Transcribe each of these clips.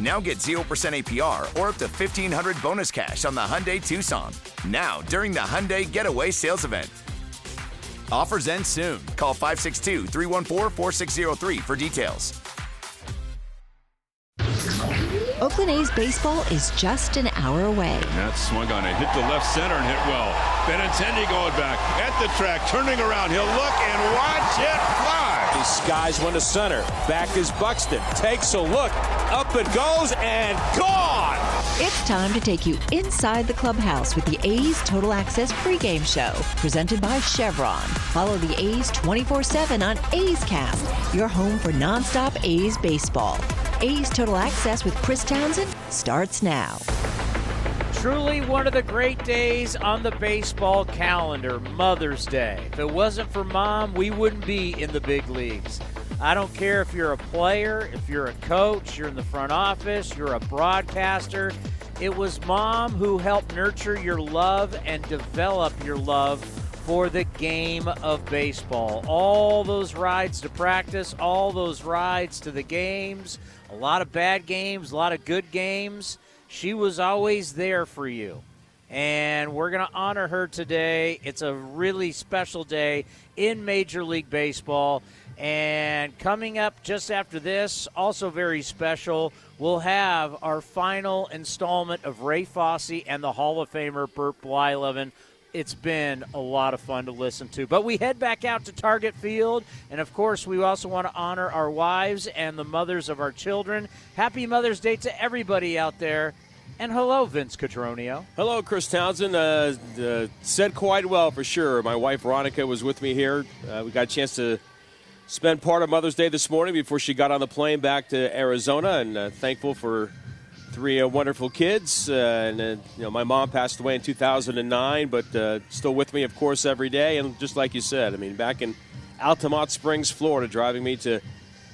Now get 0% APR or up to 1500 bonus cash on the Hyundai Tucson. Now, during the Hyundai Getaway Sales Event. Offers end soon. Call 562 314 4603 for details. Oakland A's baseball is just an hour away. That swung on it, hit the left center and hit well. Benintendi going back at the track, turning around. He'll look and watch it fly. Skies one to center. Back is Buxton. Takes a look. Up it goes and gone. It's time to take you inside the clubhouse with the A's Total Access pregame show, presented by Chevron. Follow the A's 24 7 on A's Cast, your home for nonstop A's baseball. A's Total Access with Chris Townsend starts now. Truly one of the great days on the baseball calendar, Mother's Day. If it wasn't for mom, we wouldn't be in the big leagues. I don't care if you're a player, if you're a coach, you're in the front office, you're a broadcaster. It was mom who helped nurture your love and develop your love for the game of baseball. All those rides to practice, all those rides to the games, a lot of bad games, a lot of good games. She was always there for you. And we're going to honor her today. It's a really special day in Major League Baseball. And coming up just after this, also very special, we'll have our final installment of Ray Fosse and the Hall of Famer Bert Blyleven. It's been a lot of fun to listen to. But we head back out to Target Field. And of course, we also want to honor our wives and the mothers of our children. Happy Mother's Day to everybody out there. And hello, Vince Cotroneo. Hello, Chris Townsend. Uh, uh, said quite well for sure. My wife Veronica was with me here. Uh, we got a chance to spend part of Mother's Day this morning before she got on the plane back to Arizona, and uh, thankful for three uh, wonderful kids. Uh, and you know, my mom passed away in 2009, but still with me, of course, every day. And just like you said, I mean, back in Altamonte Springs, Florida, driving me to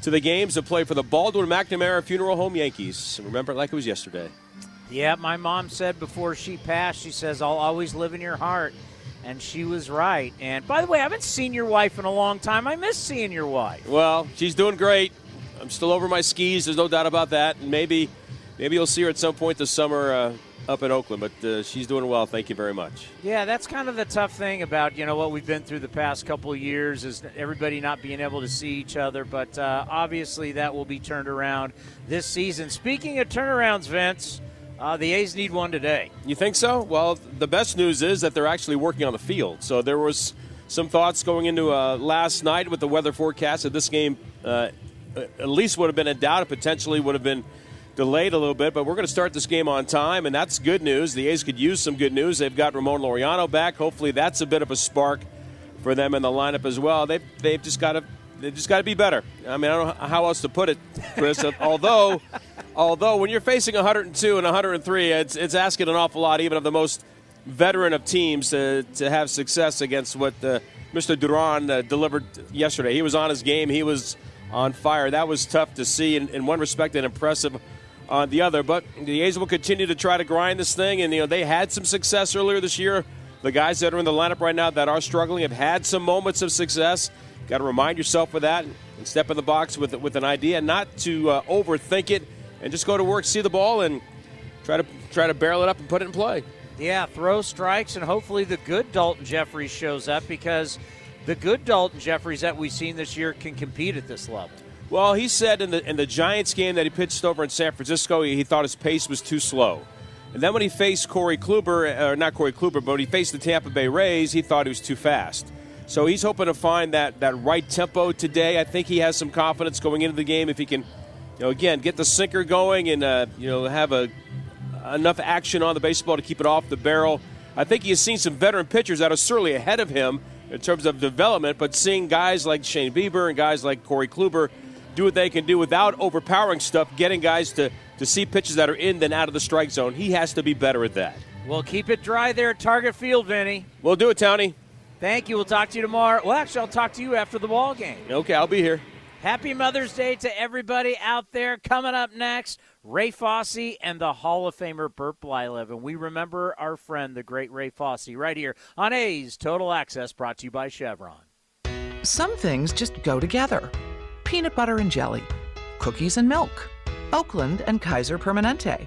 to the games to play for the Baldwin McNamara Funeral Home Yankees. Remember it like it was yesterday. Yeah, my mom said before she passed, she says, I'll always live in your heart. And she was right. And by the way, I haven't seen your wife in a long time. I miss seeing your wife. Well, she's doing great. I'm still over my skis. There's no doubt about that. And maybe, maybe you'll see her at some point this summer uh, up in Oakland. But uh, she's doing well. Thank you very much. Yeah, that's kind of the tough thing about you know what we've been through the past couple of years is everybody not being able to see each other. But uh, obviously that will be turned around this season. Speaking of turnarounds, Vince. Uh, the A's need one today. You think so? Well, the best news is that they're actually working on the field. So there was some thoughts going into uh, last night with the weather forecast that this game uh, at least would have been in doubt. It potentially would have been delayed a little bit, but we're going to start this game on time, and that's good news. The A's could use some good news. They've got Ramon Laureano back. Hopefully, that's a bit of a spark for them in the lineup as well. They've they've just got to they've just got to be better. I mean, I don't know how else to put it, Chris. although although when you're facing 102 and 103, it's, it's asking an awful lot, even of the most veteran of teams, to, to have success against what uh, Mr. Duran uh, delivered yesterday. He was on his game, he was on fire. That was tough to see in, in one respect and impressive on the other. But the A's will continue to try to grind this thing, and you know they had some success earlier this year. The guys that are in the lineup right now that are struggling have had some moments of success. Got to remind yourself of that and step in the box with with an idea, not to uh, overthink it and just go to work, see the ball, and try to try to barrel it up and put it in play. Yeah, throw strikes, and hopefully the good Daulton Jefferies shows up because the good Daulton Jefferies that we've seen this year can compete at this level. Well, he said in the in the Giants game that he pitched over in San Francisco, he, he thought his pace was too slow. And then when he faced Corey Kluber, or not Corey Kluber, but when he faced the Tampa Bay Rays, he thought he was too fast. So he's hoping to find that, that right tempo today. I think he has some confidence going into the game if he can you know, again, get the sinker going and uh, you know have a enough action on the baseball to keep it off the barrel. I think he has seen some veteran pitchers that are certainly ahead of him in terms of development, but seeing guys like Shane Bieber and guys like Corey Kluber do what they can do without overpowering stuff, getting guys to, to see pitches that are in then out of the strike zone, he has to be better at that. Well, keep it dry there at Target Field, Vinny. We'll do it, Townie. Thank you. We'll talk to you tomorrow. Well, actually, I'll talk to you after the ball game. Okay, I'll be here. Happy Mother's Day to everybody out there. Coming up next, Ray Fosse and the Hall of Famer Bert Blyleven. And we remember our friend, the great Ray Fosse, right here on A's Total Access, brought to you by Chevron. Some things just go together peanut butter and jelly, cookies and milk, Oakland and Kaiser Permanente.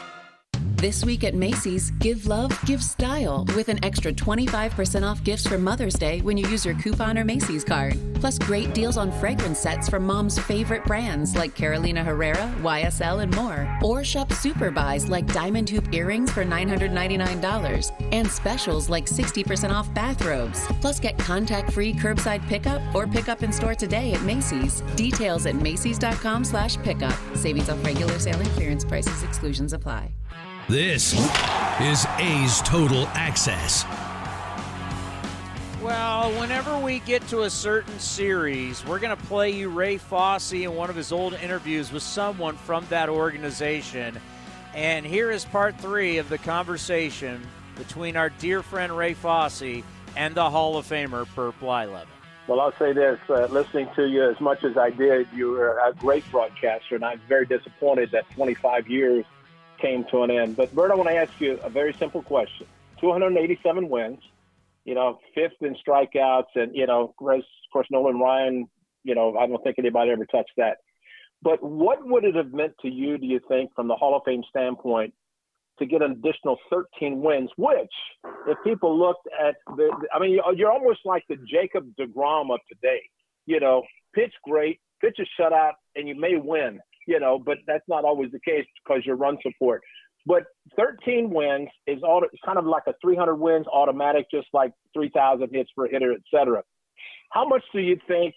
This week at Macy's, give love, give style with an extra 25% off gifts for Mother's Day when you use your coupon or Macy's card. Plus, great deals on fragrance sets from mom's favorite brands like Carolina Herrera, YSL, and more. Or shop super buys like diamond hoop earrings for $999 and specials like 60% off bathrobes. Plus, get contact free curbside pickup or pickup in store today at Macy's. Details at Macy's.com slash pickup. Savings off regular sale and clearance prices, exclusions apply. This is A's Total Access. Well, whenever we get to a certain series, we're going to play you Ray Fosse in one of his old interviews with someone from that organization. And here is part three of the conversation between our dear friend Ray Fosse and the Hall of Famer Bert Blyleven. Well, I'll say this: uh, listening to you as much as I did, you were a great broadcaster, and I'm very disappointed that 25 years came to an end. But Bert, I want to ask you a very simple question: 287 wins, you know, fifth in strikeouts, and you know, of course, Nolan Ryan. You know, I don't think anybody ever touched that. But what would it have meant to you, do you think, from the Hall of Fame standpoint, to get an additional 13 wins? Which, if people looked at the, I mean, you're almost like the Jacob DeGrom of today. You know, pitch great, pitch a shutout, and you may win you know, but that's not always the case because your run support. But 13 wins is all kind of like a 300 wins automatic, just like 3,000 hits per hitter, et cetera. How much do you think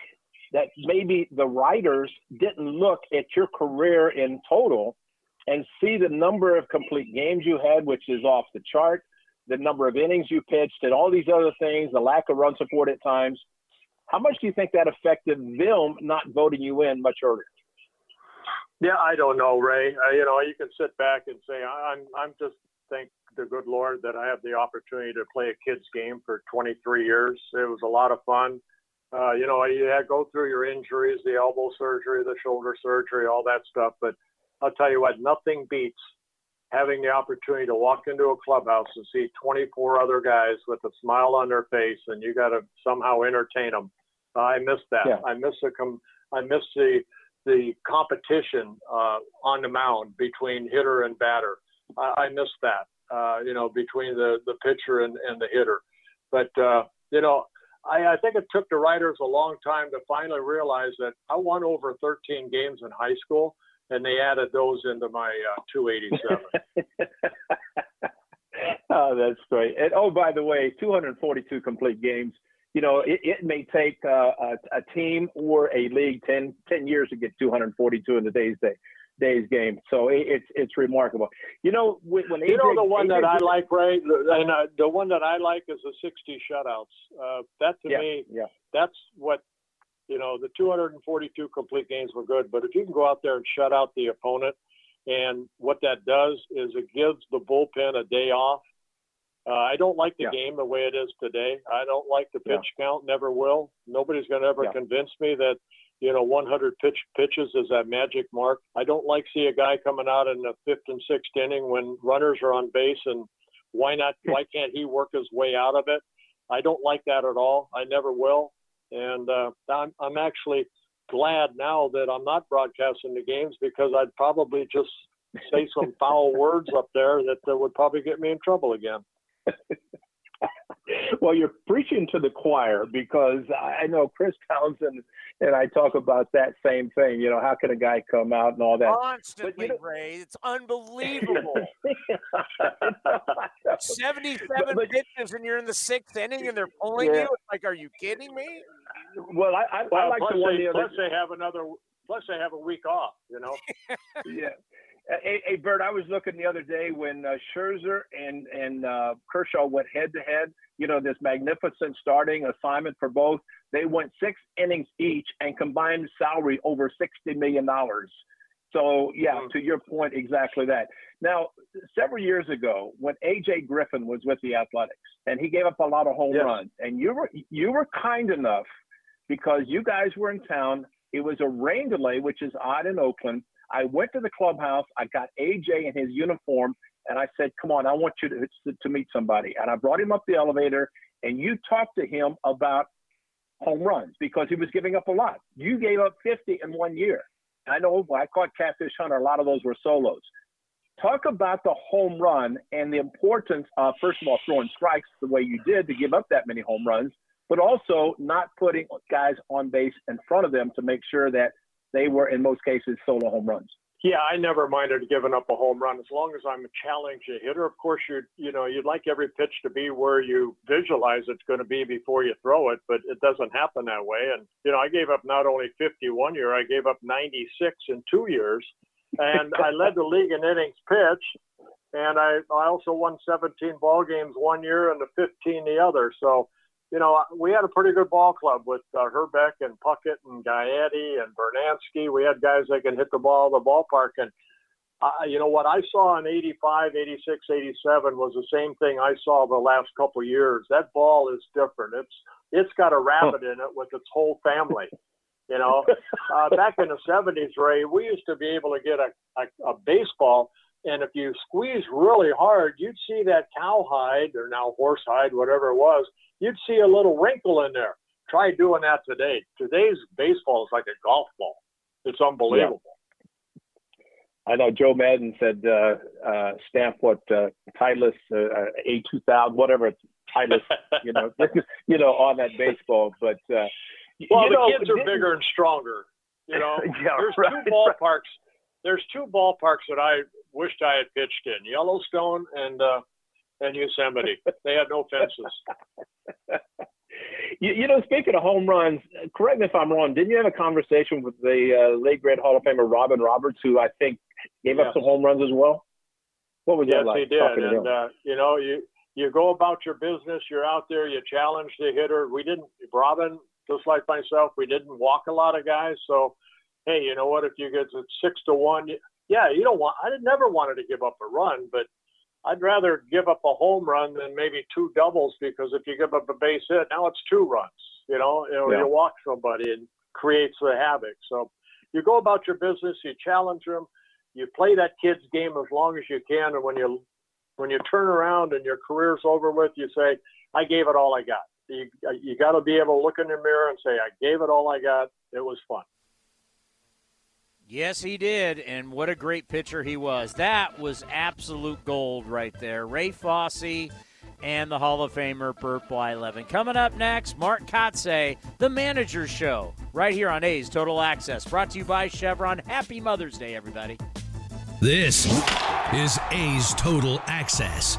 that maybe the writers didn't look at your career in total and see the number of complete games you had, which is off the chart, the number of innings you pitched, and all these other things, the lack of run support at times? How much do you think that affected them not voting you in much earlier? Yeah, I don't know, Ray. Uh, you know, you can sit back and say, I'm, I'm just thank the good Lord that I have the opportunity to play a kid's game for 23 years. It was a lot of fun. Uh, you know, you had go through your injuries, the elbow surgery, the shoulder surgery, all that stuff. But I'll tell you what, nothing beats having the opportunity to walk into a clubhouse and see 24 other guys with a smile on their face, and you got to somehow entertain them. Uh, I miss that. Yeah. I miss the com- I miss the the competition uh, on the mound between hitter and batter. I, I miss that, uh, you know, between the, the pitcher and, and the hitter. But, uh, you know, I, I think it took the writers a long time to finally realize that I won over 13 games in high school, and they added those into my uh, 287. oh, that's great. And oh, by the way, 242 complete games. You know, it, it may take uh, a, a, team or a league 10, 10 years to get 242 in today's day day's game. So it, it's it's remarkable. You know, when, when you know the one AJ, that I like, Ray, and uh, the one that I like is the 60 shutouts. Uh, that to yeah, me, yeah. that's what you know. The 242 complete games were good, but if you can go out there and shut out the opponent, and what that does is it gives the bullpen a day off uh, I don't like the yeah. game the way it is today. I don't like the pitch yeah. count. Never will. Nobody's going to ever yeah. convince me that you know 100 pitch pitches is that magic mark. I don't like see a guy coming out in the fifth and sixth inning when runners are on base and why not? why can't he work his way out of it? I don't like that at all. I never will. And uh, I'm I'm actually glad now that I'm not broadcasting the games because I'd probably just say some foul words up there that, that would probably get me in trouble again. well, you're preaching to the choir because I know Chris Townsend and I talk about that same thing. You know, how can a guy come out and all that? Constantly, but, you know, Ray. It's unbelievable. 77 but, but, pitches and you're in the sixth inning and they're pulling yeah. you. It's like, are you kidding me? Well, I, I, well, I like plus the one they, the other. Plus, they have another. Plus, they have a week off. You know. yeah. Hey, hey, Bert, I was looking the other day when uh, Scherzer and and uh, Kershaw went head to head. You know, this magnificent starting assignment for both. They went six innings each and combined salary over sixty million dollars. So yeah, mm-hmm. to your point, exactly that. Now, several years ago, when AJ Griffin was with the Athletics, and he gave up a lot of home yes. runs, and you were you were kind enough because you guys were in town. It was a rain delay, which is odd in Oakland I went to the clubhouse. I got AJ in his uniform, and I said, "Come on, I want you to to meet somebody." And I brought him up the elevator, and you talked to him about home runs because he was giving up a lot. You gave up 50 in one year. I know I caught Catfish Hunter. A lot of those were solos. Talk about the home run and the importance of, first of all, throwing strikes the way you did to give up that many home runs, but also not putting guys on base in front of them to make sure that they were in most cases solo home runs. Yeah, I never minded giving up a home run as long as I'm a challenge hitter. Of course, you you know you'd like every pitch to be where you visualize it's going to be before you throw it, but it doesn't happen that way. And you know, I gave up not only 51 year, I gave up 96 in two years, and I led the league in innings pitched, and I I also won 17 ball games one year and the 15 the other. So you know, we had a pretty good ball club with uh, Hrbek and Puckett and Gaetti and Brunansky. We had guys that can hit the ball the ballpark. And, uh, you know, what I saw in 85, 86, 87 was the same thing I saw the last couple of years. That ball is different. It's It's got a rabbit in it with its whole family. You know, uh, back in the 70s, Ray, we used to be able to get a, a, a baseball – and if you squeeze really hard, you'd see that cowhide or now horsehide, whatever it was, you'd see a little wrinkle in there. Try doing that today. Today's baseball is like a golf ball. It's unbelievable. Yeah. I know Joe Maddon said uh, uh, stamp what uh, Titleist uh, A two thousand whatever Titleist you know you know on that baseball. But uh, well, you the know, kids are bigger and stronger. You know, yeah, there's right, two ballparks. There's two ballparks that I wished I had pitched in Yellowstone and uh, and Yosemite. they had no fences. you, you, know, speaking of home runs, correct me if I'm wrong. Didn't you have a conversation with the uh, late great Hall of Famer Robin Roberts, who I think gave yes. up some home runs as well? What was yes, that like? he did. And uh, you know, you you go about your business. You're out there. You challenge the hitter. We didn't. Robin, just like myself, we didn't walk a lot of guys. So, hey, you know what? If you get six to one, yeah, you don't want. I never wanted to give up a run, but I'd rather give up a home run than maybe two doubles because if you give up a base hit, now it's two runs. You know, you, know, Yeah. you walk somebody and creates the havoc. So you go about your business, you challenge them, you play that kid's game as long as you can, and when you when you turn around and your career's over with, you say, "I gave it all I got." You you got to be able to look in the mirror and say, "I gave it all I got. It was fun." Yes, he did, and what a great pitcher he was. That was absolute gold right there. Ray Fosse and the Hall of Famer Bert Blyleven. Coming up next, Mark Kotsay, the Manager Show, right here on A's Total Access. Brought to you by Chevron. Happy Mother's Day, everybody. This is A's Total Access.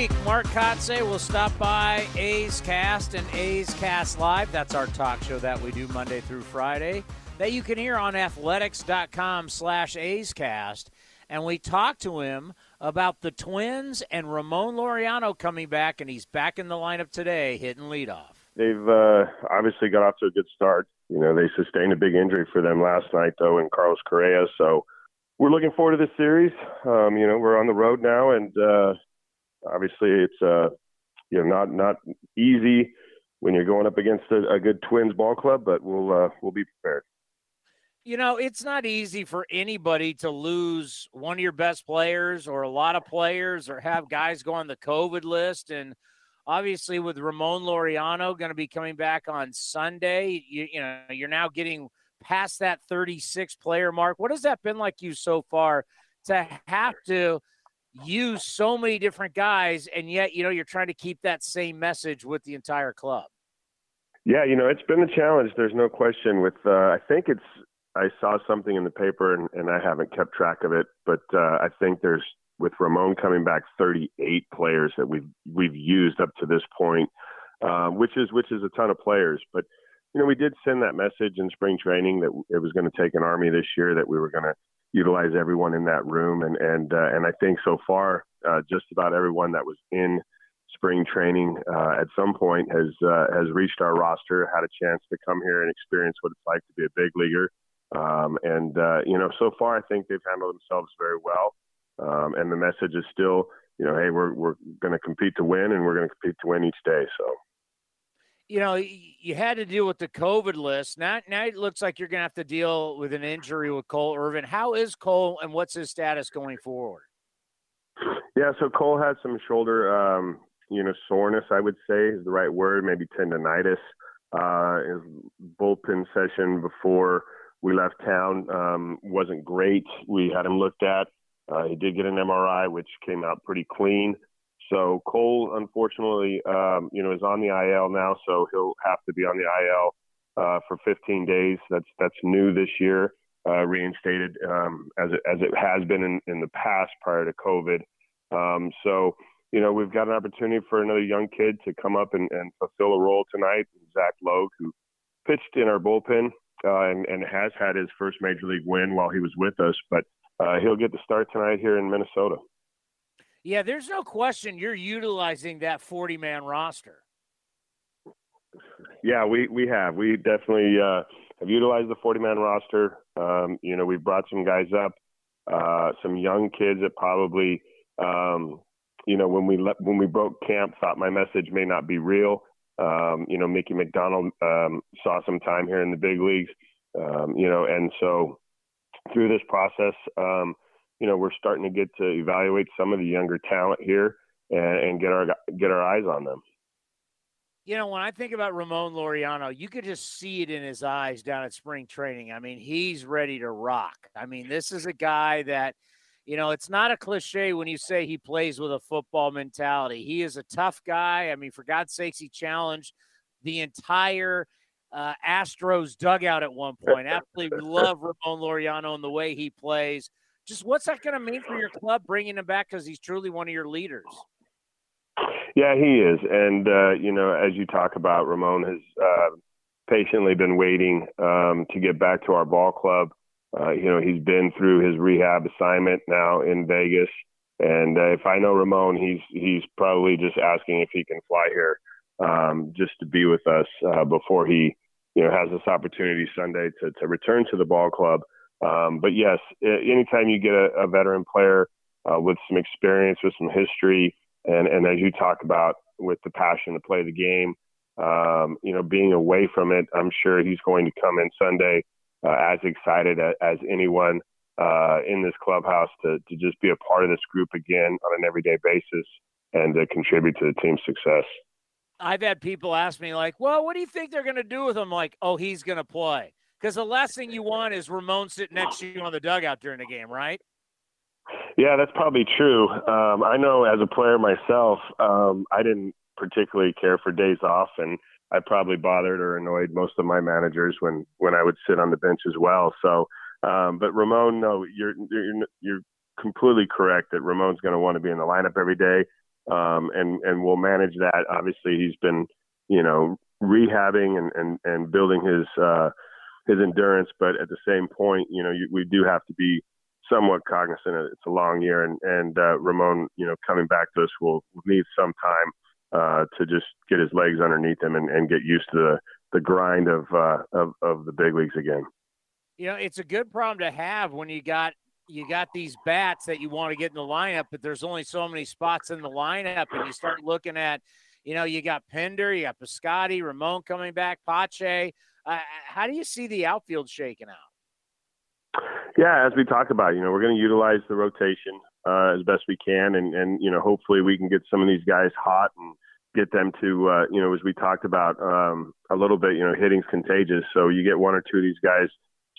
Week, Mark Kotsay will stop by A's Cast and A's Cast Live. That's our talk show that we do Monday through Friday that you can hear on athletics.com slash A's Cast. And we talked to him about the Twins and Ramon Laureano coming back, and he's back in the lineup today, hitting leadoff. They've uh, obviously got off to a good start. You know, they sustained a big injury for them last night, though, in Carlos Correa. So we're looking forward to this series. Um, you know, we're on the road now, and uh, obviously it's uh, you know not not easy when you're going up against a, a good Twins ball club, but we'll uh, we'll be prepared. You know, it's not easy for anybody to lose one of your best players or a lot of players or have guys go on the COVID list. And obviously, with Ramon Laureano going to be coming back on Sunday, you, you know, you're now getting past that 36 player mark. What has that been like you so far to have to use so many different guys and yet, you know, you're trying to keep that same message with the entire club? Yeah, you know, it's been a challenge. There's no question. With uh, I think it's I saw something in the paper and, and I haven't kept track of it, but uh, I think there's with Ramon coming back 38 players that we've we've used up to this point, uh, which is which is a ton of players. But you know, we did send that message in spring training that it was going to take an army this year, that we were going to utilize everyone in that room, and and uh, and I think so far, uh, just about everyone that was in spring training uh, at some point has uh, has reached our roster, had a chance to come here and experience what it's like to be a big leaguer. Um, and uh, you know, so far I think they've handled themselves very well. Um, and the message is still, you know, hey, we're we're going to compete to win, and we're going to compete to win each day. So. You know, you had to deal with the COVID list. Now, now it looks like you're going to have to deal with an injury with Cole Irvin. How is Cole, and what's his status going forward? Yeah, so Cole had some shoulder, um, you know, soreness. I would say is the right word. Maybe tendonitis. Uh, his bullpen session before we left town um, wasn't great. We had him looked at. Uh, he did get an MRI, which came out pretty clean. So Cole, unfortunately, um, you know, is on the IL now, so he'll have to be on the IL uh, for 15 days. That's that's new this year, uh, reinstated um, as it, as it has been in, in the past prior to COVID. Um, so you know, we've got an opportunity for another young kid to come up and, and fulfill a role tonight. Zach Logue, who pitched in our bullpen uh, and, and has had his first major league win while he was with us. But uh, he'll get the start tonight here in Minnesota. Yeah, there's no question you're utilizing that 40 man roster. Yeah, we, we have. We definitely uh, have utilized the 40 man roster. Um, you know, we've brought some guys up, uh, some young kids that probably, um, you know, when we let, when we broke camp, thought my message may not be real. Um, you know, Mickey McDonald um, saw some time here in the big leagues. Um, you know, and so through this process, um, you know, we're starting to get to evaluate some of the younger talent here and, and get our get our eyes on them. You know, when I think about Ramon Laureano, you could just see it in his eyes down at spring training. I mean, he's ready to rock. I mean, this is a guy that, you know, it's not a cliche when you say he plays with a football mentality. He is a tough guy. I mean, for God's sakes, he challenged the entire uh, Astros dugout at one point. Absolutely love Ramon Laureano and the way he plays. Just what's that going to mean for your club bringing him back because he's truly one of your leaders? Yeah, he is, and uh, you know, as you talk about, Ramon has uh, patiently been waiting um, to get back to our ball club. Uh, you know, he's been through his rehab assignment now in Vegas, and uh, if I know Ramon, he's he's probably just asking if he can fly here um, just to be with us uh, before he, you know, has this opportunity Sunday to to return to the ball club. Um, but yes, anytime you get a, a veteran player uh, with some experience, with some history, and and as you talk about with the passion to play the game, um, you know, being away from it, I'm sure he's going to come in Sunday uh, as excited as, anyone uh, in this clubhouse to to just be a part of this group again on an everyday basis and to contribute to the team's success. I've had people ask me like, "Well, what do you think they're going to do with him?" Like, "Oh, he's going to play." Because the last thing you want is Ramon sitting next to you on the dugout during the game, right? Yeah, that's probably true. Um, I know as a player myself, um, I didn't particularly care for days off, and I probably bothered or annoyed most of my managers when when I would sit on the bench as well. So, um, but Ramon, no, you're you're you're completely correct that Ramon's going to want to be in the lineup every day, um, and and we'll manage that. Obviously, he's been you know rehabbing and and and building his uh, his endurance, but at the same point, you know, you, we do have to be somewhat cognizant. It's a long year, and and uh, Ramon, you know, coming back to us will, need some time uh, to just get his legs underneath him and, and get used to the the grind of, uh, of of the big leagues again. You know, it's a good problem to have when you got you got these bats that you want to get in the lineup, but there's only so many spots in the lineup, and you start looking at, you know, you got Pinder, you got Piscotty, Ramon coming back, Pache. Uh, how do you see the outfield shaking out? Yeah, as we talked about, you know, we're going to utilize the rotation uh, as best we can, and and you know, hopefully we can get some of these guys hot and get them to, uh, you know, as we talked about um, a little bit, you know, hitting's contagious. So you get one or two of these guys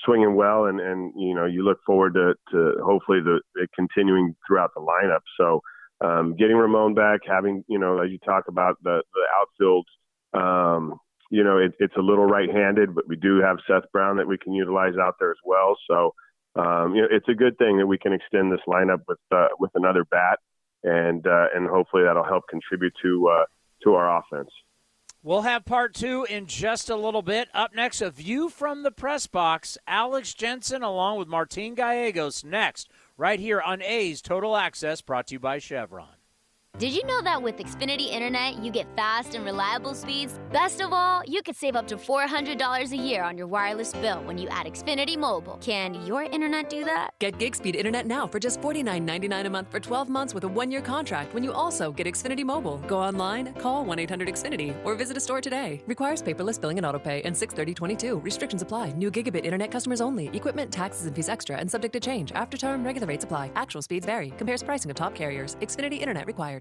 swinging well, and and you know, you look forward to to hopefully the, the continuing throughout the lineup. So um, getting Ramon back, having you know, as you talk about the the outfield. Um, you know, it, it's a little right-handed, but we do have Seth Brown that we can utilize out there as well. So, um, you know, it's a good thing that we can extend this lineup with uh, with another bat, and uh, and hopefully that'll help contribute to uh, to our offense. We'll have part two in just a little bit. Up next, a view from the press box. Alex Jensen along with Martin Gallegos next, right here on A's Total Access, brought to you by Chevron. Did you know that with Xfinity Internet, you get fast and reliable speeds? Best of all, you could save up to $400 a year on your wireless bill when you add Xfinity Mobile. Can your internet do that? Get gig speed internet now for just $49.99 a month for 12 months with a one year contract when you also get Xfinity Mobile. Go online, call 1 800 Xfinity, or visit a store today. Requires paperless billing and autopay and 63022. Restrictions apply. New gigabit internet customers only. Equipment, taxes, and fees extra and subject to change. After term, regular rates apply. Actual speeds vary. Compares pricing of top carriers. Xfinity Internet required.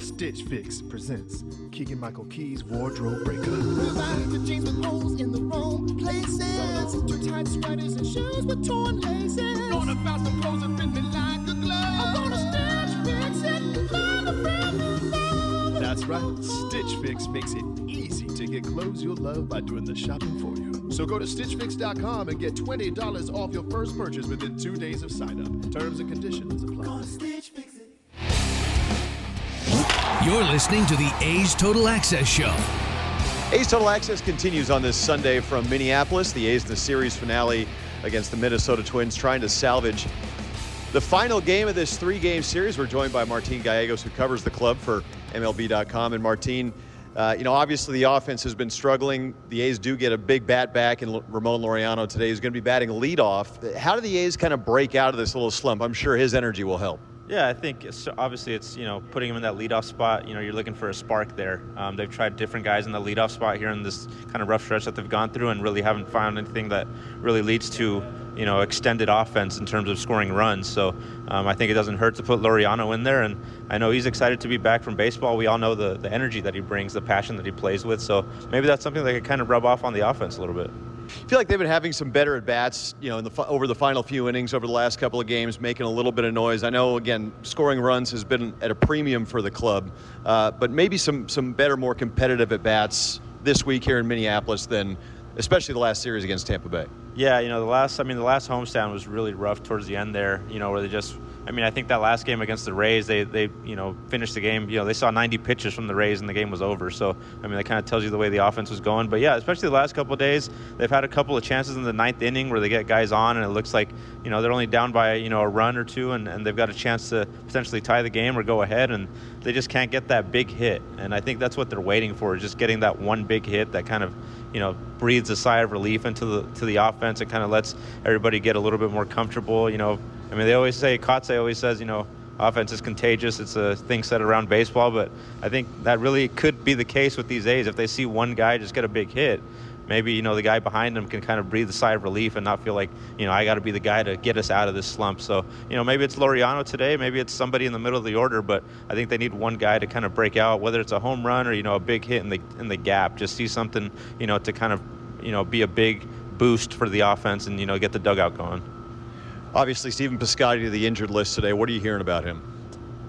Stitch Fix presents Keegan Michael Key's Wardrobe Breaker. the jeans with holes in the wrong places. Too tight sweaters and shoes with torn laces. Gonna bounce the clothes and fit me like a glove. I'm gonna Stitch Fix it, find a brand That's right. Stitch Fix makes it easy to get clothes you'll love by doing the shopping for you. So go to StitchFix.com and get $20 off your first purchase within two days of sign up. Terms and conditions apply. Go to Stitch Fix it. You're listening to the A's Total Access Show. A's Total Access continues on this Sunday from Minneapolis. The A's in the series finale against the Minnesota Twins trying to salvage the final game of this three game series. We're joined by Martin Gallegos, who covers the club for MLB.com. And Martin, uh, you know, obviously the offense has been struggling. The A's do get a big bat back, and Ramon Laureano today is going to be batting leadoff. How do the A's kind of break out of this little slump? I'm sure his energy will help. Yeah, I think it's, obviously it's you know putting him in that leadoff spot. You know, you're looking for a spark there. Um, they've tried different guys in the leadoff spot here in this kind of rough stretch that they've gone through, and really haven't found anything that really leads to you know extended offense in terms of scoring runs. So um, I think it doesn't hurt to put Laureano in there, and I know he's excited to be back from baseball. We all know the the energy that he brings, the passion that he plays with. So maybe that's something that could kind of rub off on the offense a little bit. I feel like they've been having some better at bats, you know, the, over the final few innings over the last couple of games, making a little bit of noise. I know, again, scoring runs has been at a premium for the club, uh, but maybe some some better, more competitive at bats this week here in Minneapolis than, especially the last series against Tampa Bay. Yeah, you know, the last, I mean, the last homestand was really rough towards the end there. You know, where they just I mean, I think that last game against the Rays, they, they you know finished the game. You know, they saw 90 pitches from the Rays and the game was over. So I mean, that kind of tells you the way the offense was going. But yeah, especially the last couple of days, they've had a couple of chances in the ninth inning where they get guys on, and it looks like you know they're only down by you know a run or two, and, and they've got a chance to potentially tie the game or go ahead, and they just can't get that big hit. And I think that's what they're waiting for, just getting that one big hit that kind of you know breathes a sigh of relief into the to the offense and kind of lets everybody get a little bit more comfortable. You know, I mean, they always say Kotsay always says, you know, offense is contagious. It's a thing said around baseball, but I think that really could be the case with these A's. If they see one guy just get a big hit, maybe you know the guy behind him can kind of breathe a sigh of relief and not feel like you know I got to be the guy to get us out of this slump. So you know maybe it's Laureano today, maybe it's somebody in the middle of the order, but I think they need one guy to kind of break out, whether it's a home run or you know a big hit in the in the gap. Just see something you know to kind of you know be a big boost for the offense and you know get the dugout going. Obviously, Stephen Piscotty to the injured list today. What are you hearing about him?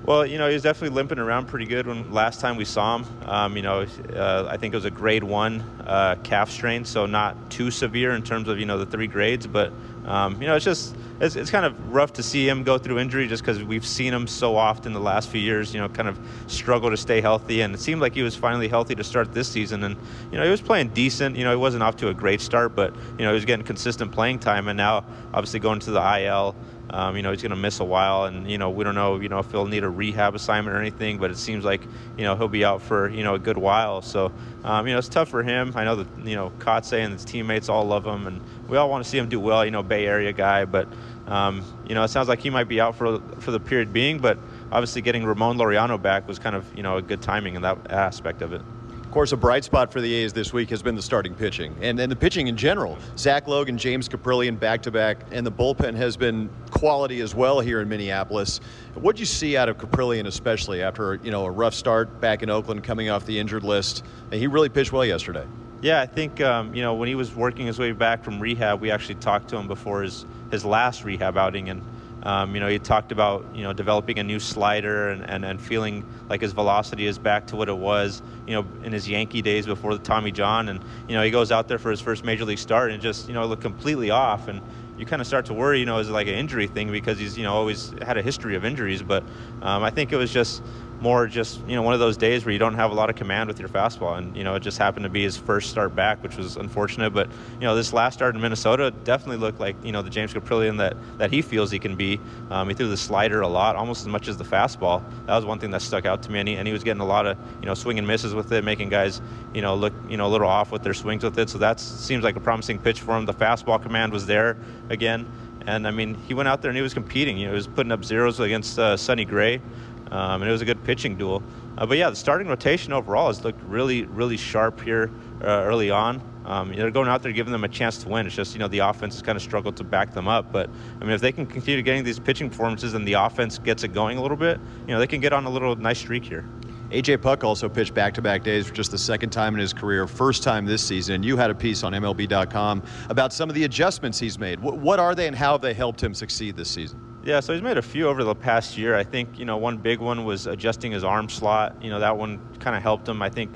Well, you know, he was definitely limping around pretty good when last time we saw him. Um, you know, uh, I think it was a grade one uh, calf strain, so not too severe in terms of you know the three grades, but um, you know, it's just it's, it's kind of rough to see him go through injury just because we've seen him so often the last few years. You know, kind of struggle to stay healthy, and it seemed like he was finally healthy to start this season. And you know, he was playing decent. You know, he wasn't off to a great start, but you know, he was getting consistent playing time. And now, obviously, going to the IL. Um, you know, he's going to miss a while, and you know, we don't know, you know, if he'll need a rehab assignment or anything. But it seems like, you know, he'll be out for you know a good while. So, um, you know, it's tough for him. I know that you know Kotsay and his teammates all love him, and we all want to see him do well. You know, Bay Area guy, but um, you know, it sounds like he might be out for for the period being. But obviously, getting Ramon Laureano back was kind of you know a good timing in that aspect of it. Of course, a bright spot for the A's this week has been the starting pitching and, and the pitching in general. Zach Logan, James Kaprielian back to back, and the bullpen has been quality as well here in Minneapolis. What do you see out of Kaprielian, especially after you know a rough start back in Oakland, coming off the injured list? And he really pitched well yesterday. Yeah, I think um, you know when he was working his way back from rehab, we actually talked to him before his his last rehab outing, and um, you know, he talked about you know developing a new slider and, and, and feeling like his velocity is back to what it was you know in his Yankee days before the Tommy John, and you know he goes out there for his first major league start and just you know look completely off, and you kind of start to worry, you know, is it like an injury thing because he's you know always had a history of injuries, but um, I think it was just more just you know one of those days where you don't have a lot of command with your fastball, and you know it just happened to be his first start back, which was unfortunate. But you know this last start in Minnesota definitely looked like you know the James Kaprielian that that he feels he can be. Um, he threw the slider a lot, almost as much as the fastball. That was one thing that stuck out to me, and he, and he was getting a lot of you know swing and misses with it, making guys you know look you know a little off with their swings with it. So that seems like a promising pitch for him. The fastball command was there again. And I mean, he went out there and he was competing. You know, he was putting up zeros against uh, Sonny Gray, um, and it was a good pitching duel. Uh, but yeah, the starting rotation overall has looked really, really sharp here uh, early on. Um, they're going out there giving them a chance to win. It's just you know the offense has kind of struggled to back them up. But I mean, if they can continue getting these pitching performances and the offense gets it going a little bit, you know they can get on a little nice streak here. AJ Puk also pitched back to back days for just the second time in his career, first time this season. You had a piece on MLB.com about some of the adjustments he's made. What are they and how have they helped him succeed this season? Yeah, so he's made a few over the past year. I think, you know, one big one was adjusting his arm slot. You know, that one kind of helped him. I think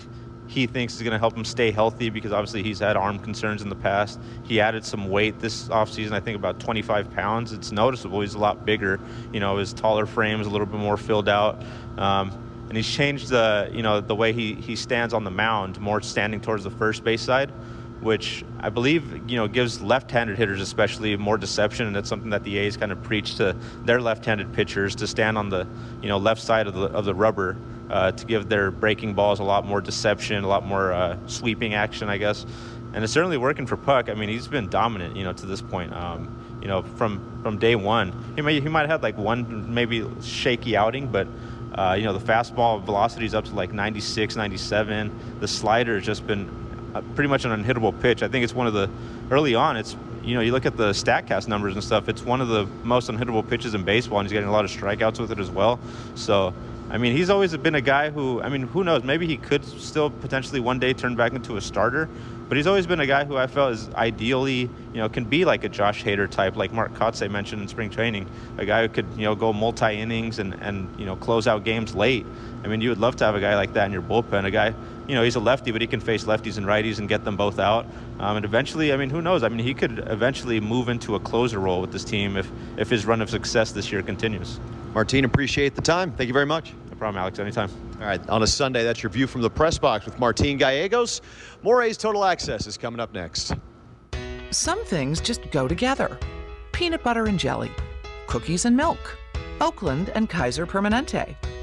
he thinks is going to help him stay healthy because obviously he's had arm concerns in the past. He added some weight this offseason, I think about 25 pounds. It's noticeable. He's a lot bigger. You know, his taller frame is a little bit more filled out. Um, and he's changed the you know the way he, he stands on the mound, more standing towards the first base side, which I believe you know gives left-handed hitters especially more deception, and it's something that the A's kind of preach to their left-handed pitchers to stand on the you know left side of the of the rubber uh, to give their breaking balls a lot more deception, a lot more uh, sweeping action, I guess. And it's certainly working for Puk. I mean, he's been dominant, you know, to this point. Um, you know, from from day one, he may he might have had like one maybe shaky outing, but uh, you know, the fastball velocity is up to like 96, 97. The slider has just been pretty much an unhittable pitch. I think it's one of the early on. It's you know you look at the Statcast numbers and stuff. It's one of the most unhittable pitches in baseball, and he's getting a lot of strikeouts with it as well. So. I mean, he's always been a guy who, I mean, who knows? Maybe he could still potentially one day turn back into a starter. But he's always been a guy who I felt is ideally, you know, can be like a Josh Hader type, like Mark Kotsay mentioned in spring training, a guy who could, you know, go multi innings and, and, you know, close out games late. I mean, you would love to have a guy like that in your bullpen, a guy, you know, he's a lefty, but he can face lefties and righties and get them both out. Um, and eventually, I mean, who knows? I mean, he could eventually move into a closer role with this team if, if his run of success this year continues. Martín, appreciate the time. Thank you very much. No problem, Alex. Anytime. All right, on a Sunday, that's your view from the press box with Martín Gallegos. More A's Total Access is coming up next. Some things just go together peanut butter and jelly, cookies and milk, Oakland and Kaiser Permanente.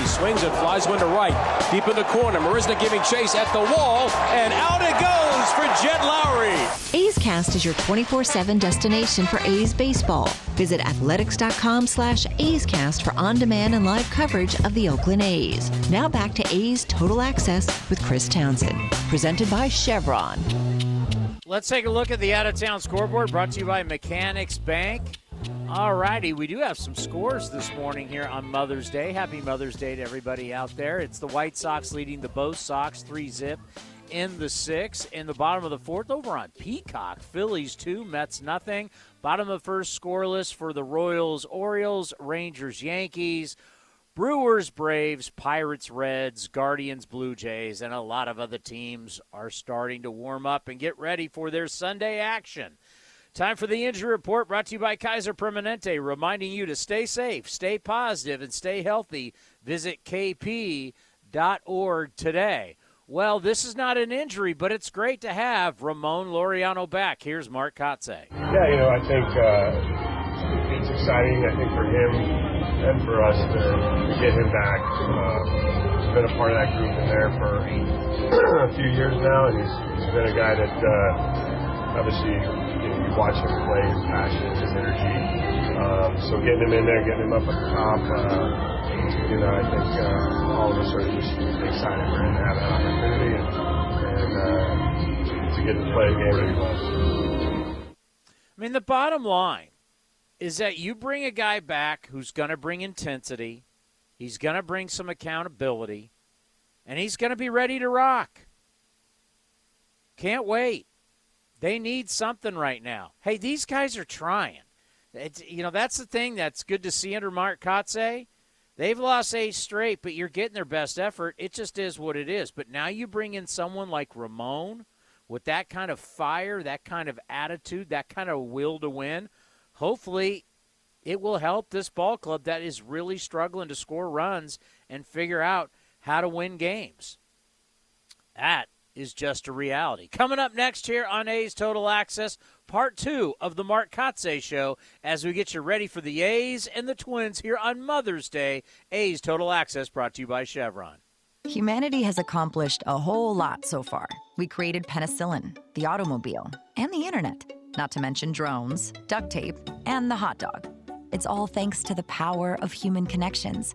In He swings and flies one to right. Deep in the corner. Marisnick giving chase at the wall, and out it goes for Jed Lowrie. A's Cast is your 24-7 destination for A's baseball. Visit athletics.com slash A's Cast for on-demand and live coverage of the Oakland A's. Now back to A's Total Access with Chris Townsend. Presented by Chevron. Let's take a look at the out of town scoreboard brought to you by Mechanics Bank. All righty, we do have some scores this morning here on Mother's Day. Happy Mother's Day to everybody out there. It's the White Sox leading the Bo Sox 3 zip in the six. In the bottom of the fourth, over on Peacock, Phillies 2, Mets nothing. Bottom of first, scoreless for the Royals, Orioles, Rangers, Yankees. Brewers, Braves, Pirates, Reds, Guardians, Blue Jays, and a lot of other teams are starting to warm up and get ready for their Sunday action. Time for the injury report brought to you by Kaiser Permanente, reminding you to stay safe, stay positive, and stay healthy. Visit kp.org today. Well, this is not an injury, but it's great to have Ramon Laureano back. Here's Mark Kotsay. Yeah, you know, I think uh, it's exciting. I think for him and for us to, to get him back. Uh, he's been a part of that group in there for a few years now, and he's, he's been a guy that uh, obviously watch him play, his passion, his energy. Um, so getting him in there, getting him up at the top, uh, you know, I think uh, all of us are just excited for him to have that opportunity and, and uh, to get to play a game that he loves. I mean, the bottom line is that you bring a guy back who's going to bring intensity, he's going to bring some accountability, and he's going to be ready to rock. Can't wait. They need something right now. Hey, these guys are trying. It's, you know, that's the thing that's good to see under Mark Kotsay. They've lost eight straight, but you're getting their best effort. It just is what it is. But now you bring in someone like Ramon with that kind of fire, that kind of attitude, that kind of will to win. Hopefully, it will help this ball club that is really struggling to score runs and figure out how to win games. That is just a reality. Coming up next here on A's Total Access, part two of the Mark Kotsay Show as we get you ready for the A's and the Twins here on Mother's Day. A's Total Access brought to you by Chevron. Humanity has accomplished a whole lot so far. We created penicillin, the automobile, and the internet, not to mention drones, duct tape, and the hot dog. It's all thanks to the power of human connections.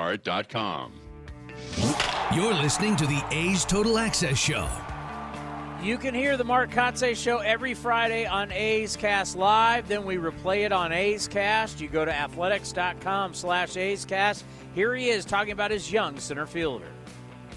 lastdivebar.com. You're listening to the A's Total Access Show. You can hear the Mark Kotsay Show every Friday on A's Cast Live. Then we replay it on A's Cast. You go to athletics.com slash A's Cast. Here he is talking about his young center fielder.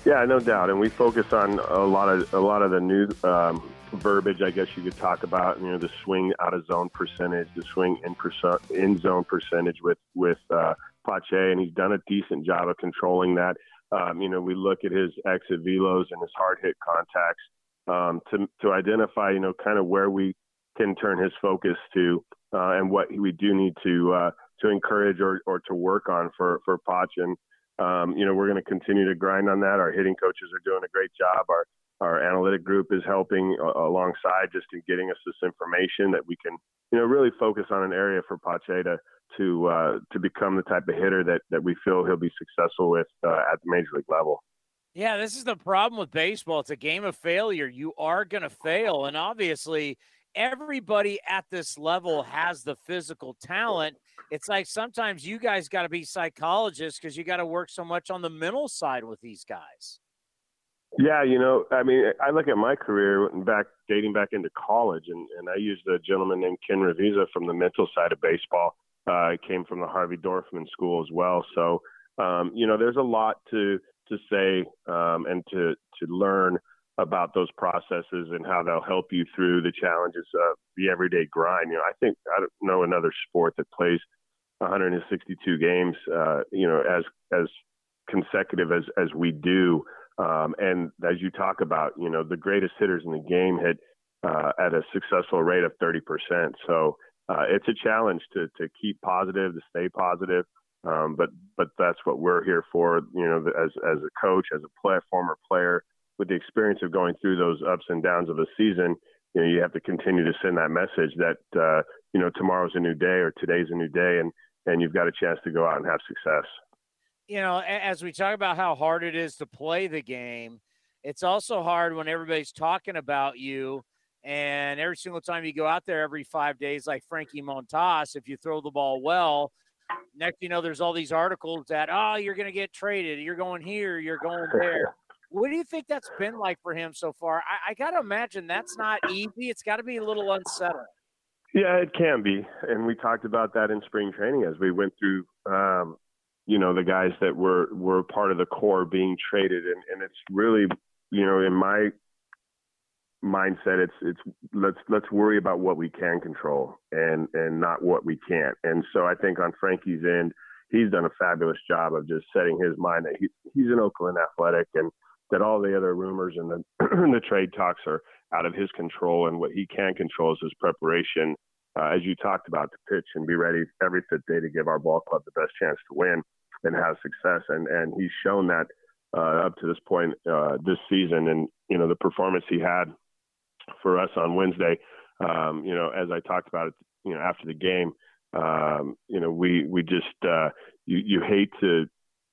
Yeah, no doubt, and we focus on a lot of a lot of the new um, verbiage, I guess you could talk about. You know, the swing out of zone percentage, the swing in perso- in zone percentage with with uh, Pache, and he's done a decent job of controlling that. Um, you know, we look at his exit velos and his hard hit contacts um, to to identify, you know, kind of where we can turn his focus to uh, and what we do need to uh, to encourage or, or to work on for for Pache. And um, you know, we're going to continue to grind on that. Our hitting coaches are doing a great job. Our our analytic group is helping uh, alongside just in getting us this information that we can, you know, really focus on an area for Pache to to uh, to become the type of hitter that that we feel he'll be successful with uh, at the major league level. Yeah, this is the problem with baseball. It's a game of failure. You are going to fail, and obviously, everybody at this level has the physical talent. It's like sometimes you guys got to be psychologists because you got to work so much on the mental side with these guys. Yeah, you know, I mean, I look at my career back dating back into college, and, and I used a gentleman named Ken Ravizza from the mental side of baseball. uh, came from the Harvey Dorfman School as well. So, um, you know, there's a lot to to say um, and to to learn about those processes and how they'll help you through the challenges of the everyday grind. You know, I think I don't know another sport that plays 162 games, uh, you know, as as consecutive as as we do. Um, and as you talk about, you know, the greatest hitters in the game hit uh, at a successful rate of 30%. So uh, it's a challenge to to keep positive, to stay positive. Um, but but that's what we're here for. You know, as as a coach, as a play, former player, with the experience of going through those ups and downs of a season, you know, you have to continue to send that message that uh, you know tomorrow's a new day or today's a new day, and and you've got a chance to go out and have success. You know, as we talk about how hard it is to play the game, it's also hard when everybody's talking about you. And every single time you go out there every five days, like Frankie Montas, if you throw the ball well, next you know there's all these articles that oh you're going to get traded, you're going here, you're going there. What do you think that's been like for him so far? I, I got to imagine that's not easy. It's got to be a little unsettling. Yeah, it can be, and we talked about that in spring training as we went through. Um, you know, the guys that were were part of the core being traded, and, and it's really, you know, in my mindset, it's it's let's let's worry about what we can control and and not what we can't. And so I think on Frankie's end, he's done a fabulous job of just setting his mind that he, he's an Oakland Athletic and that all the other rumors and the, the trade talks are out of his control, and what he can control is his preparation, uh, as you talked about, to pitch and be ready every fifth day to give our ball club the best chance to win and have success. And and he's shown that uh, up to this point uh, this season, and you know the performance he had for us on Wednesday. Um, you know, as I talked about it, you know, after the game, um, you know, we we just uh, you you hate to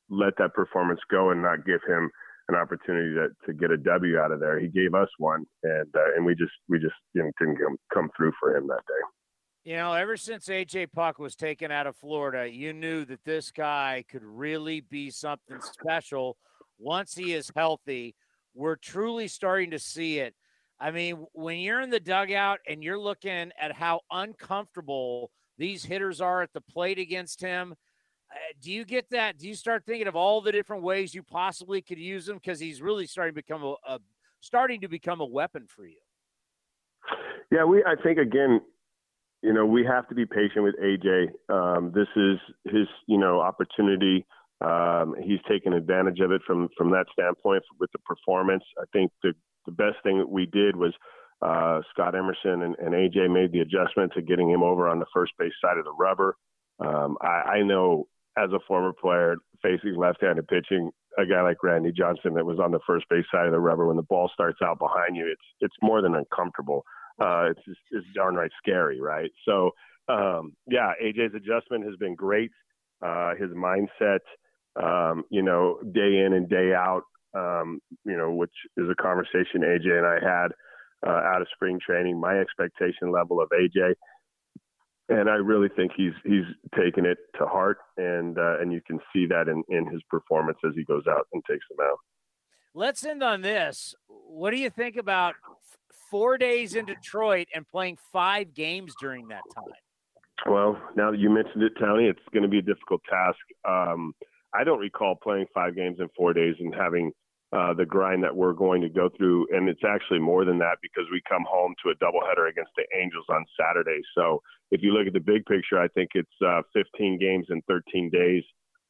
let that performance go and not give him an opportunity to, to get a W out of there. He gave us one, and uh, and we just we just didn't come, come through for him that day. You know, ever since AJ Puk was taken out of Florida, you knew that this guy could really be something special once he is healthy. We're truly starting to see it. I mean, when you're in the dugout and you're looking at how uncomfortable these hitters are at the plate against him, uh, do you get that? Do you start thinking of all the different ways you possibly could use him because he's really starting to become a, a starting to become a weapon for you? Yeah, we. I think again, you know, we have to be patient with AJ. Um, this is his, you know, opportunity. Um, he's taken advantage of it from from that standpoint with the performance. I think the the best thing that we did was uh, Scott Emerson and, and AJ made the adjustment to getting him over on the first base side of the rubber. Um, I, I know as a former player facing left-handed pitching, a guy like Randy Johnson that was on the first base side of the rubber when the ball starts out behind you, it's it's more than uncomfortable. Uh, it's just, it's downright scary, right? So um, yeah, AJ's adjustment has been great. Uh, his mindset, um, you know, day in and day out, um, you know, which is a conversation AJ and I had uh, out of spring training. My expectation level of AJ and I really think he's he's taken it to heart, and uh, and you can see that in in his performance as he goes out and takes them out. Let's end on this. What do you think about four days in Detroit and playing five games during that time? Well, now that you mentioned it, Tony, it's going to be a difficult task. Um, I don't recall playing five games in four days and having uh, the grind that we're going to go through. And it's actually more than that because we come home to a doubleheader against the Angels on Saturday. So if you look at the big picture, I think it's uh, 15 games in 13 days.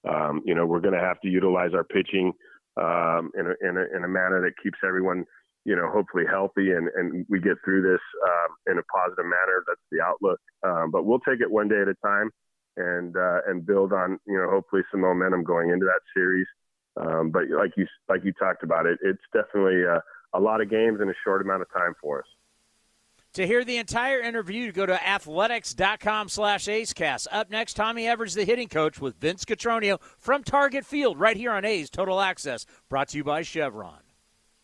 Um, you know, we're going to have to utilize our pitching um, in, a, in, a, in a manner that keeps everyone, you know, hopefully healthy and, and we get through this um, in a positive manner. That's the outlook. Um, but we'll take it one day at a time and uh, and build on, you know, hopefully some momentum going into that series. Um, but like you like you talked about it, it's definitely a, a lot of games in a short amount of time for us. To hear the entire interview, go to athletics.com slash acecast. Up next, Tommy Everidge, the hitting coach, with Vince Cotroneo from Target Field right here on A's Total Access, brought to you by Chevron.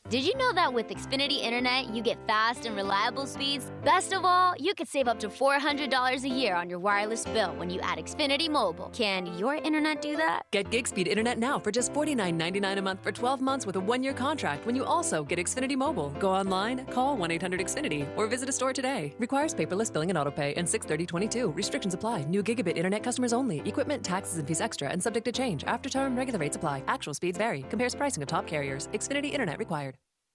Did you know that with Xfinity Internet, you get fast and reliable speeds? Best of all, you could save up to $400 a year on your wireless bill when you add Xfinity Mobile. Can your internet do that? Get gig speed internet now for just $49.99 a month for 12 months with a one year contract when you also get Xfinity Mobile. Go online, call 1 800 Xfinity, or visit a store today. Requires paperless billing and autopay and 63022. Restrictions apply. New gigabit internet customers only. Equipment, taxes, and fees extra and subject to change. After term, regular rates apply. Actual speeds vary. Compares pricing of top carriers. Xfinity Internet required.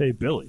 Hey, Billy,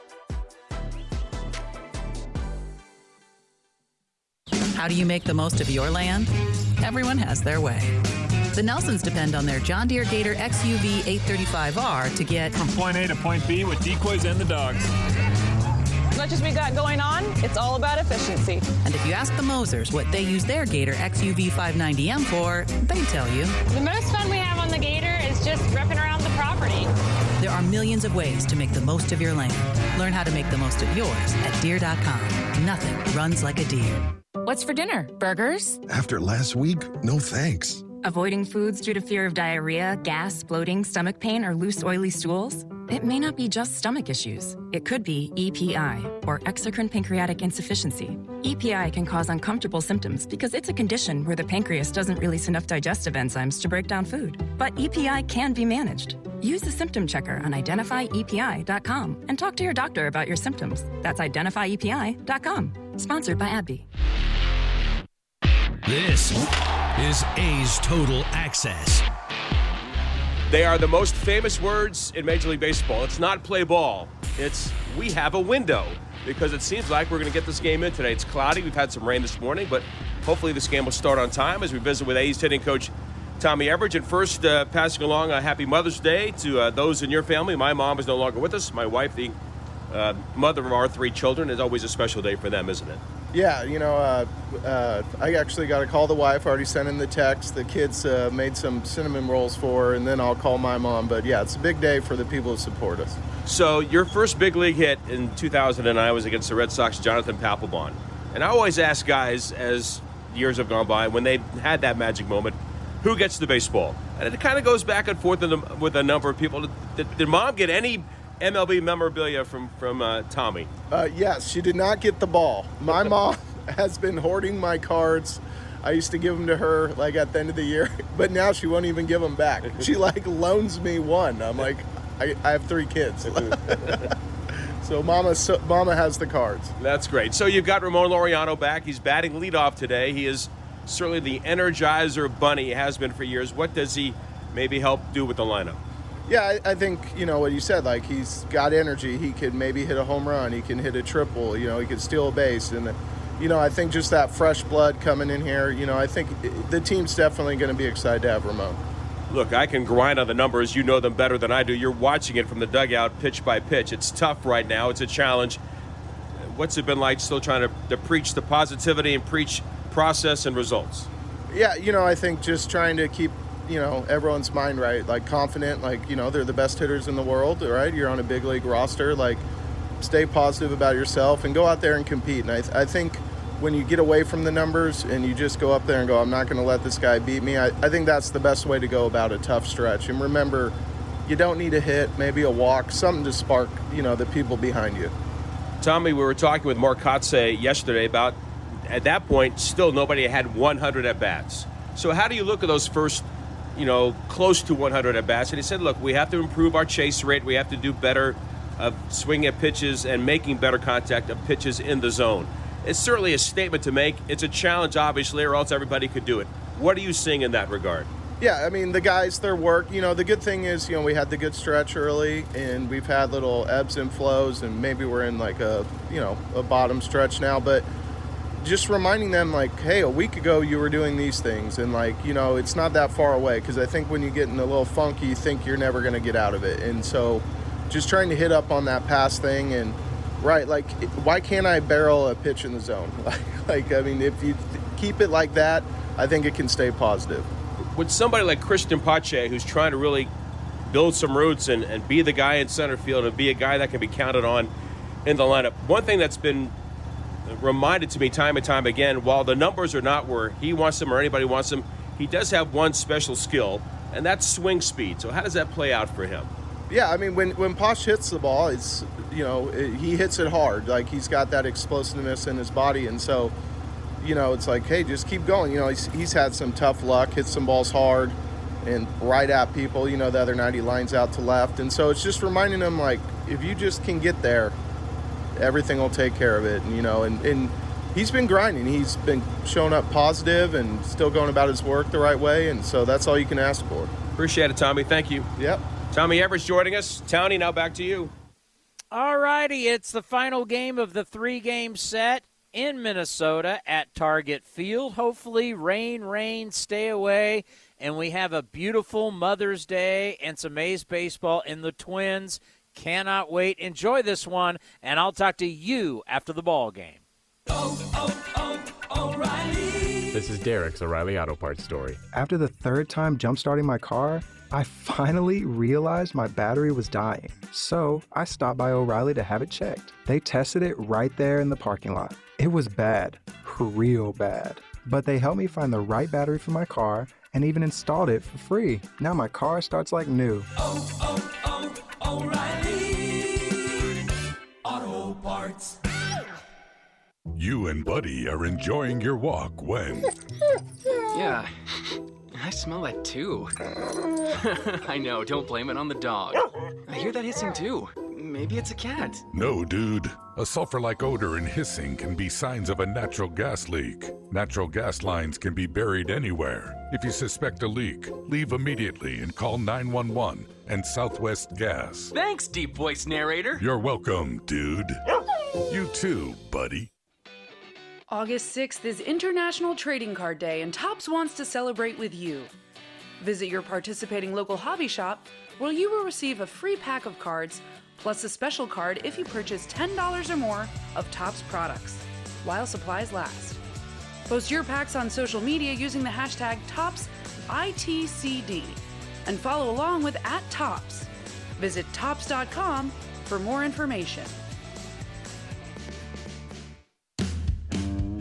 How do you make the most of your land? Everyone has their way. The Nelsons depend on their John Deere Gator XUV 835R to get from point A to point B with decoys and the dogs. As much as we got going on, it's all about efficiency. And if you ask the Mosers what they use their Gator XUV 590M for, they tell you. The most fun we have on the Gator is just ripping around the property. There are millions of ways to make the most of your land. Learn how to make the most of yours at Deere.com. Nothing runs like a Deere. What's for dinner? Burgers? After last week, no thanks. Avoiding foods due to fear of diarrhea, gas, bloating, stomach pain, or loose, oily stools? It may not be just stomach issues. It could be EPI, or exocrine pancreatic insufficiency. EPI can cause uncomfortable symptoms because it's a condition where the pancreas doesn't release enough digestive enzymes to break down food. But EPI can be managed. Use the symptom checker on identifyepi.com and talk to your doctor about your symptoms. That's identifyepi.com. Sponsored by AbbVie. This is A's Total Access. They are the most famous words in Major League Baseball. It's not play ball, it's we have a window because it seems like we're going to get this game in today. It's cloudy. We've had some rain this morning, but hopefully this game will start on time as we visit with A's hitting coach Tommy Everidge. And first, uh, passing along a happy Mother's Day to uh, those in your family. My mom is no longer with us. My wife, the uh, mother of our three children, is always a special day for them, isn't it? Yeah, you know, uh, uh, I actually got to call the wife. Already sent in the text. The kids uh, made some cinnamon rolls for her, and then I'll call my mom. But yeah, it's a big day for the people who support us. So your first big league hit in 2009 was against the Red Sox, Jonathan Papelbon. And I always ask guys as years have gone by when they've had that magic moment, who gets the baseball? And it kind of goes back and forth with a number of people. Did, did mom get any MLB memorabilia from from uh, Tommy? Uh, yes, she did not get the ball. My mom has been hoarding my cards. I used to give them to her like at the end of the year, but now she won't even give them back. She like loans me one. I'm like, I, I have three kids. so mama, so mama has the cards. That's great. So you've got Ramon Laureano back. He's batting leadoff today. He is certainly the energizer bunny. Has been for years. What does he maybe help do with the lineup? Yeah, I, I, think you know what you said. Like he's got energy. He could maybe hit a home run. He can hit a triple. You know, he could steal a base. And you know, I think just that fresh blood coming in here. You know, I think the team's definitely going to be excited to have Ramon. Look, I can grind on the numbers. You know them better than I do. You're watching it from the dugout, pitch by pitch. It's tough right now. It's a challenge. What's it been like? Still trying to, to preach the positivity and preach process and results. Yeah, you know, I think just trying to keep you know everyone's mind right like confident like you know they're the best hitters in the world right you're on a big league roster like stay positive about yourself, and go out there and compete. And I, th- I think when you get away from the numbers and you just go up there and go, I'm not going to let this guy beat me, I, I think that's the best way to go about a tough stretch. And remember, you don't need a hit, maybe a walk, something to spark, you know, the people behind you. Tommy, we were talking with Mark Kotsay yesterday about at that point, still nobody had 100 at bats. So how do you look at those first, you know, close to 100 at bats? And he said, look, we have to improve our chase rate. We have to do better of swinging at pitches and making better contact of pitches in the zone. It's certainly a statement to make. It's a challenge, obviously, or else everybody could do it. What are you seeing in that regard? Yeah, I mean, the guys, their work, you know, the good thing is, you know, we had the good stretch early and we've had little ebbs and flows and maybe we're in like a, you know, a bottom stretch now. But just reminding them, like, hey, a week ago you were doing these things and, like, you know, it's not that far away because I think when you get in a little funky, you think you're never going to get out of it. And so just trying to hit up on that past thing and, right, like, why can't I barrel a pitch in the zone? Like, like I mean, if you keep it like that, I think it can stay positive with somebody like Cristian Pache, who's trying to really build some roots and, and be the guy in center field and be a guy that can be counted on in the lineup, one thing that's been reminded to me time and time again, while the numbers are not where he wants them or anybody wants them, he does have one special skill, and that's swing speed. So how does that play out for him? Yeah, I mean, when when Pache hits the ball, it's you know it, he hits it hard. Like he's got that explosiveness in his body, and so you know, it's like, hey, just keep going. You know, he's, he's had some tough luck, hit some balls hard and right at people. You know, the other night he lines out to left. And so it's just reminding him, like, if you just can get there, everything will take care of it. And, you know, and, and he's been grinding. He's been showing up positive and still going about his work the right way. And so that's all you can ask for. Appreciate it, Tommy. Thank you. Yep. Tommy Everidge joining us. Townie, now back to you. All righty, it's the final game of the three game set in Minnesota at Target Field. Hopefully, rain, rain, stay away. And we have a beautiful Mother's Day and some A's baseball in the Twins. Cannot wait. Enjoy this one, and I'll talk to you after the ball game. Oh, oh, oh, O'Reilly. This is Derek's O'Reilly Auto Parts story. After the third time jump starting my car, I finally realized my battery was dying. So I stopped by O'Reilly to have it checked. They tested it right there in the parking lot. It was bad, real bad. But they helped me find the right battery for my car and even installed it for free. Now my car starts like new. Oh, oh, oh, O'Reilly Auto Parts. You and Buddy are enjoying your walk when. Yeah, I smell that too. I know, don't blame it on the dog. I hear that hissing too. Maybe it's a cat. No, dude. A sulfur like odor and hissing can be signs of a natural gas leak. Natural gas lines can be buried anywhere. If you suspect a leak, leave immediately and call 911 and Southwest Gas. Thanks, deep voice narrator. You're welcome, dude. You too, buddy. August 6th is International Trading Card Day, and Topps wants to celebrate with you. Visit your participating local hobby shop where you will receive a free pack of cards plus a special card if you purchase $10 or more of Topps products, while supplies last. Post your packs on social media using the hashtag ToppsITCD and follow along with at Topps. Visit Topps.com for more information.